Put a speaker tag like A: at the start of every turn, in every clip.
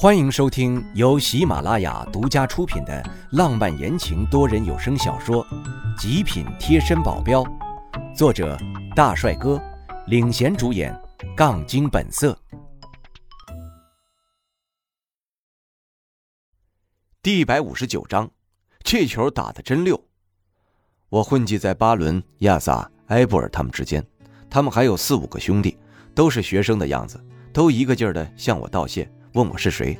A: 欢迎收听由喜马拉雅独家出品的浪漫言情多人有声小说《极品贴身保镖》，作者大帅哥领衔主演，杠精本色。第一百五十九章，这球打得真溜。我混迹在巴伦、亚萨、埃布尔他们之间，他们还有四五个兄弟，都是学生的样子，都一个劲儿的向我道谢。问我是谁，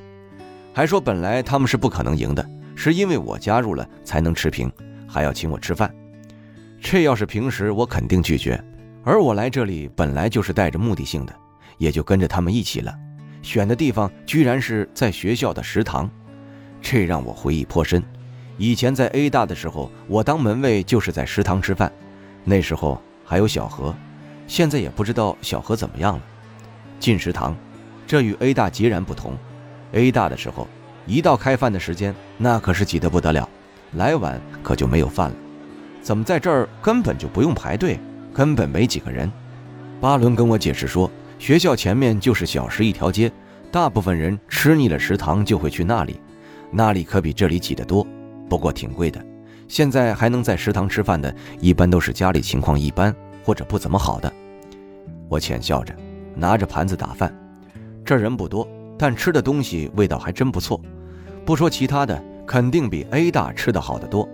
A: 还说本来他们是不可能赢的，是因为我加入了才能持平，还要请我吃饭。这要是平时我肯定拒绝，而我来这里本来就是带着目的性的，也就跟着他们一起了。选的地方居然是在学校的食堂，这让我回忆颇深。以前在 A 大的时候，我当门卫就是在食堂吃饭，那时候还有小何，现在也不知道小何怎么样了。进食堂。这与 A 大截然不同，A 大的时候，一到开饭的时间，那可是挤得不得了，来晚可就没有饭了。怎么在这儿根本就不用排队，根本没几个人？巴伦跟我解释说，学校前面就是小食一条街，大部分人吃腻了食堂就会去那里，那里可比这里挤得多，不过挺贵的。现在还能在食堂吃饭的，一般都是家里情况一般或者不怎么好的。我浅笑着，拿着盘子打饭。这人不多，但吃的东西味道还真不错。不说其他的，肯定比 A 大吃的好得多。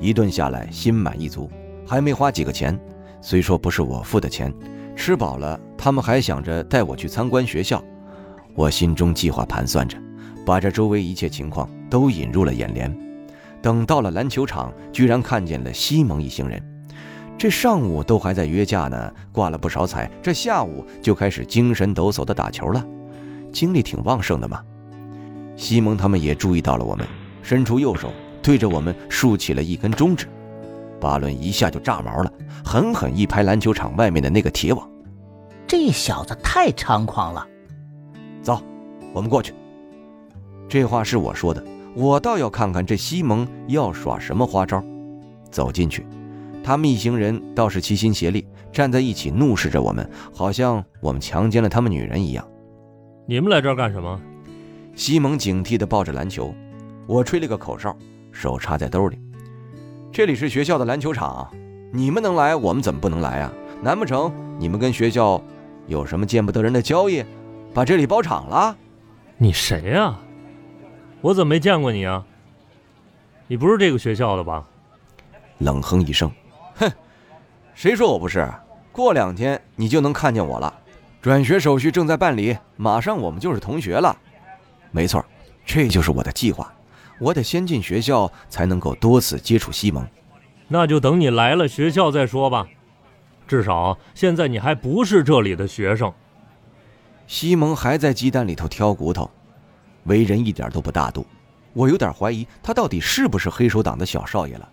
A: 一顿下来，心满意足，还没花几个钱。虽说不是我付的钱，吃饱了，他们还想着带我去参观学校。我心中计划盘算着，把这周围一切情况都引入了眼帘。等到了篮球场，居然看见了西蒙一行人。这上午都还在约架呢，挂了不少彩。这下午就开始精神抖擞的打球了，精力挺旺盛的嘛。西蒙他们也注意到了我们，伸出右手对着我们竖起了一根中指。巴伦一下就炸毛了，狠狠一拍篮球场外面的那个铁网。
B: 这小子太猖狂了，
A: 走，我们过去。这话是我说的，我倒要看看这西蒙要耍什么花招。走进去。他们一行人倒是齐心协力，站在一起怒视着我们，好像我们强奸了他们女人一样。
C: 你们来这儿干什么？
A: 西蒙警惕地抱着篮球，我吹了个口哨，手插在兜里。这里是学校的篮球场，你们能来，我们怎么不能来啊？难不成你们跟学校有什么见不得人的交易，把这里包场了？
C: 你谁呀？我怎么没见过你啊？你不是这个学校的吧？
A: 冷哼一声。哼，谁说我不是？过两天你就能看见我了。转学手续正在办理，马上我们就是同学了。没错，这就是我的计划。我得先进学校，才能够多次接触西蒙。
C: 那就等你来了学校再说吧。至少现在你还不是这里的学生。
A: 西蒙还在鸡蛋里头挑骨头，为人一点都不大度。我有点怀疑他到底是不是黑手党的小少爷了。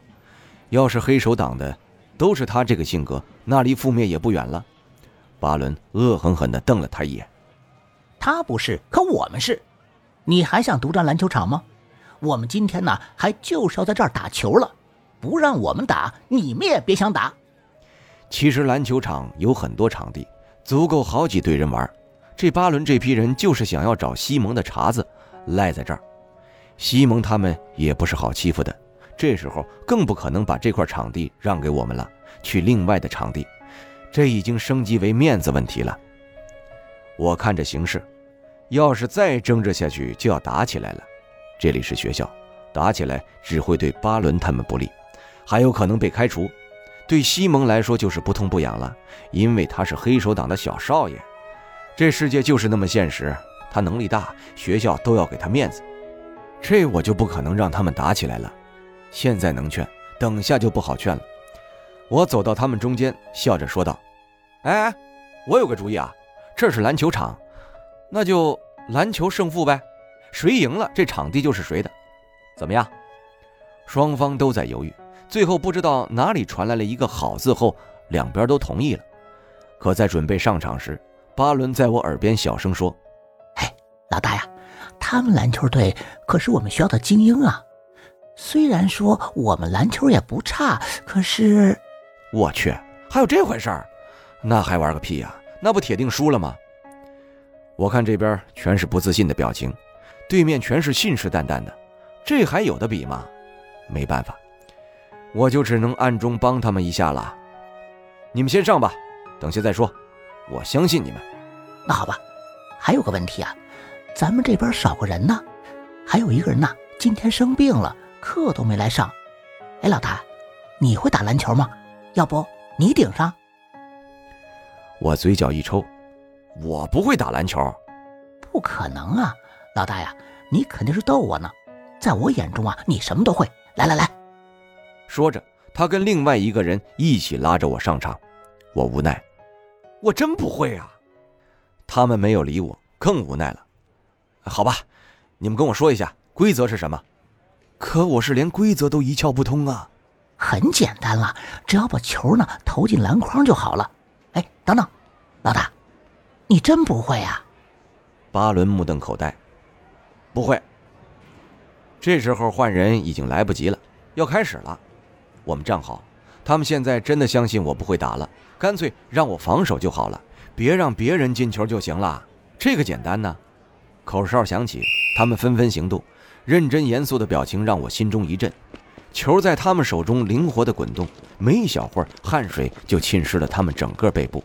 A: 要是黑手党的。都是他这个性格，那离覆灭也不远了。巴伦恶狠狠地瞪了他一眼。
B: 他不是，可我们是。你还想独占篮球场吗？我们今天呢，还就是要在这儿打球了。不让我们打，你们也别想打。
A: 其实篮球场有很多场地，足够好几队人玩。这巴伦这批人就是想要找西蒙的茬子，赖在这儿。西蒙他们也不是好欺负的。这时候更不可能把这块场地让给我们了，去另外的场地，这已经升级为面子问题了。我看着形势，要是再争执下去，就要打起来了。这里是学校，打起来只会对巴伦他们不利，还有可能被开除。对西蒙来说就是不痛不痒了，因为他是黑手党的小少爷。这世界就是那么现实，他能力大，学校都要给他面子。这我就不可能让他们打起来了。现在能劝，等下就不好劝了。我走到他们中间，笑着说道：“哎，我有个主意啊，这是篮球场，那就篮球胜负呗，谁赢了这场地就是谁的，怎么样？”双方都在犹豫，最后不知道哪里传来了一个好字后，两边都同意了。可在准备上场时，巴伦在我耳边小声说：“
B: 嘿，老大呀，他们篮球队可是我们学校的精英啊。”虽然说我们篮球也不差，可是，
A: 我去，还有这回事儿？那还玩个屁呀？那不铁定输了吗？我看这边全是不自信的表情，对面全是信誓旦旦的，这还有的比吗？没办法，我就只能暗中帮他们一下了。你们先上吧，等下再说。我相信你们。
B: 那好吧，还有个问题啊，咱们这边少个人呢，还有一个人呢，今天生病了，课都没来上。哎，老大，你会打篮球吗？要不你顶上？
A: 我嘴角一抽，我不会打篮球。
B: 不可能啊，老大呀，你肯定是逗我呢。在我眼中啊，你什么都会。来来来，
A: 说着，他跟另外一个人一起拉着我上场。我无奈，我真不会啊。他们没有理我，更无奈了。好吧，你们跟我说一下规则是什么？可我是连规则都一窍不通啊。
B: 很简单了，只要把球呢投进篮筐就好了。哎，等等，老大，你真不会啊？
A: 巴伦目瞪口呆，不会。这时候换人已经来不及了，要开始了。我们站好，他们现在真的相信我不会打了，干脆让我防守就好了，别让别人进球就行了。这个简单呢。口哨响起，他们纷纷行动，认真严肃的表情让我心中一震。球在他们手中灵活的滚动，没一小会儿，汗水就浸湿了他们整个背部。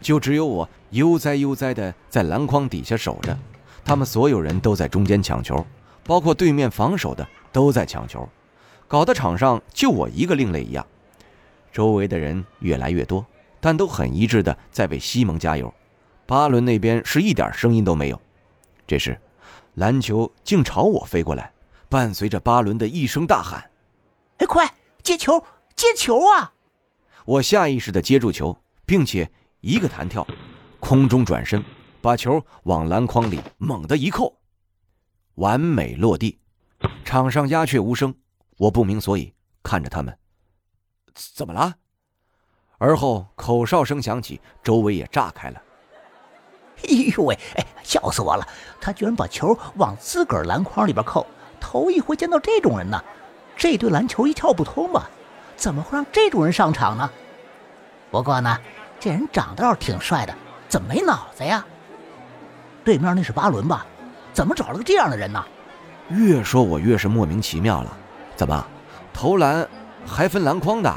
A: 就只有我悠哉悠哉的在篮筐底下守着，他们所有人都在中间抢球，包括对面防守的都在抢球，搞得场上就我一个另类一样。周围的人越来越多，但都很一致的在为西蒙加油。巴伦那边是一点声音都没有。这时，篮球竟朝我飞过来，伴随着巴伦的一声大喊：“
B: 哎，快接球，接球啊！”
A: 我下意识的接住球，并且。一个弹跳，空中转身，把球往篮筐里猛地一扣，完美落地。场上鸦雀无声，我不明所以，看着他们，怎么了？而后口哨声响起，周围也炸开了。
B: 哎呦喂，哎，笑死我了！他居然把球往自个儿篮筐里边扣，头一回见到这种人呢。这对篮球一窍不通吧？怎么会让这种人上场呢？不过呢。这人长得倒是挺帅的，怎么没脑子呀？对面那是巴伦吧？怎么找了个这样的人呢？
A: 越说我越是莫名其妙了。怎么，投篮还分篮筐的？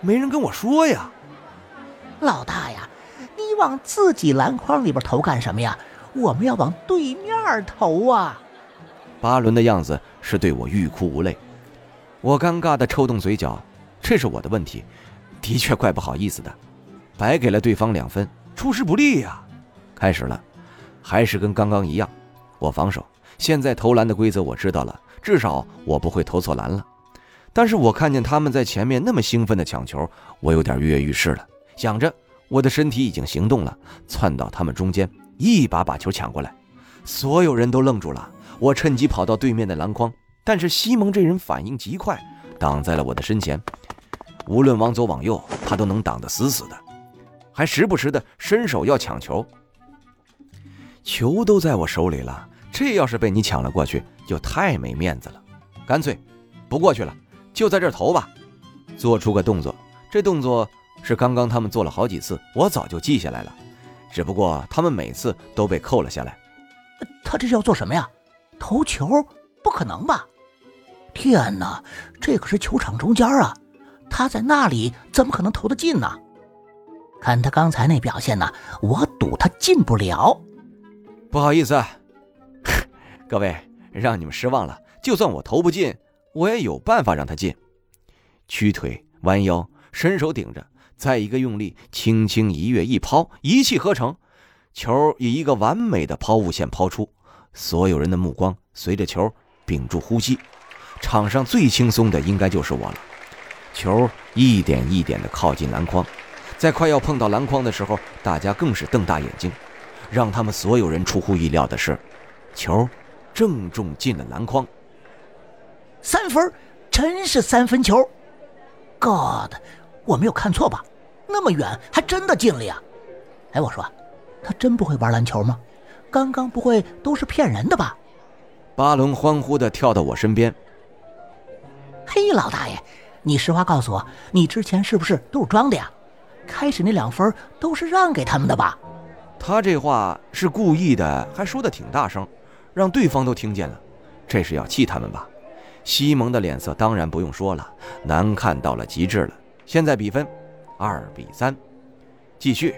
A: 没人跟我说呀？
B: 老大往自己篮筐里边投干什么呀？我们要往对面投啊！
A: 巴伦的样子是对我欲哭无泪，我尴尬的抽动嘴角，这是我的问题，的确怪不好意思的。白给了对方两分，出师不利呀！开始了，还是跟刚刚一样，我防守。现在投篮的规则我知道了，至少我不会投错篮了。但是我看见他们在前面那么兴奋的抢球，我有点跃跃欲试了。想着我的身体已经行动了，窜到他们中间，一把把球抢过来。所有人都愣住了，我趁机跑到对面的篮筐，但是西蒙这人反应极快，挡在了我的身前。无论往左往右，他都能挡得死死的。还时不时的伸手要抢球，球都在我手里了，这要是被你抢了过去，就太没面子了。干脆不过去了，就在这投吧。做出个动作，这动作是刚刚他们做了好几次，我早就记下来了。只不过他们每次都被扣了下来。
B: 他这是要做什么呀？投球？不可能吧！天哪，这可是球场中间啊，他在那里怎么可能投得进呢？看他刚才那表现呢，我赌他进不了。
A: 不好意思，各位，让你们失望了。就算我投不进，我也有办法让他进。屈腿弯腰，伸手顶着，再一个用力，轻轻一跃一抛，一气呵成，球以一个完美的抛物线抛出。所有人的目光随着球屏住呼吸。场上最轻松的应该就是我了。球一点一点的靠近篮筐。在快要碰到篮筐的时候，大家更是瞪大眼睛。让他们所有人出乎意料的是，球正中进了篮筐。
B: 三分，真是三分球！God，我没有看错吧？那么远，还真的进了呀！哎，我说，他真不会玩篮球吗？刚刚不会都是骗人的吧？
A: 巴伦欢呼的跳到我身边。
B: 嘿，老大爷，你实话告诉我，你之前是不是都是装的呀？开始那两分都是让给他们的吧？
A: 他这话是故意的，还说的挺大声，让对方都听见了，这是要气他们吧？西蒙的脸色当然不用说了，难看到了极致了。现在比分二比三，继续，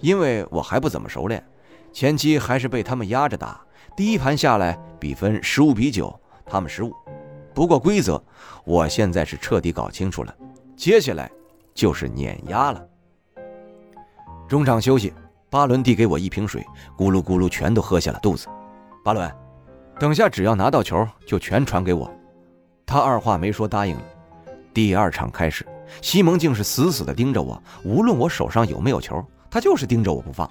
A: 因为我还不怎么熟练，前期还是被他们压着打。第一盘下来，比分十五比九，他们十五。不过规则，我现在是彻底搞清楚了。接下来就是碾压了。中场休息，巴伦递给我一瓶水，咕噜咕噜全都喝下了肚子。巴伦，等下只要拿到球就全传给我。他二话没说答应了。第二场开始，西蒙竟是死死地盯着我，无论我手上有没有球，他就是盯着我不放。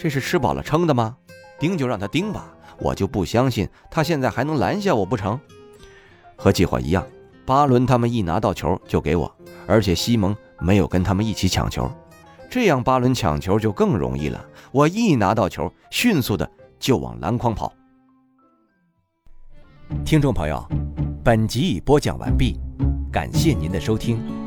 A: 这是吃饱了撑的吗？盯就让他盯吧，我就不相信他现在还能拦下我不成？和计划一样，巴伦他们一拿到球就给我，而且西蒙没有跟他们一起抢球，这样巴伦抢球就更容易了。我一拿到球，迅速的就往篮筐跑。听众朋友，本集已播讲完毕，感谢您的收听。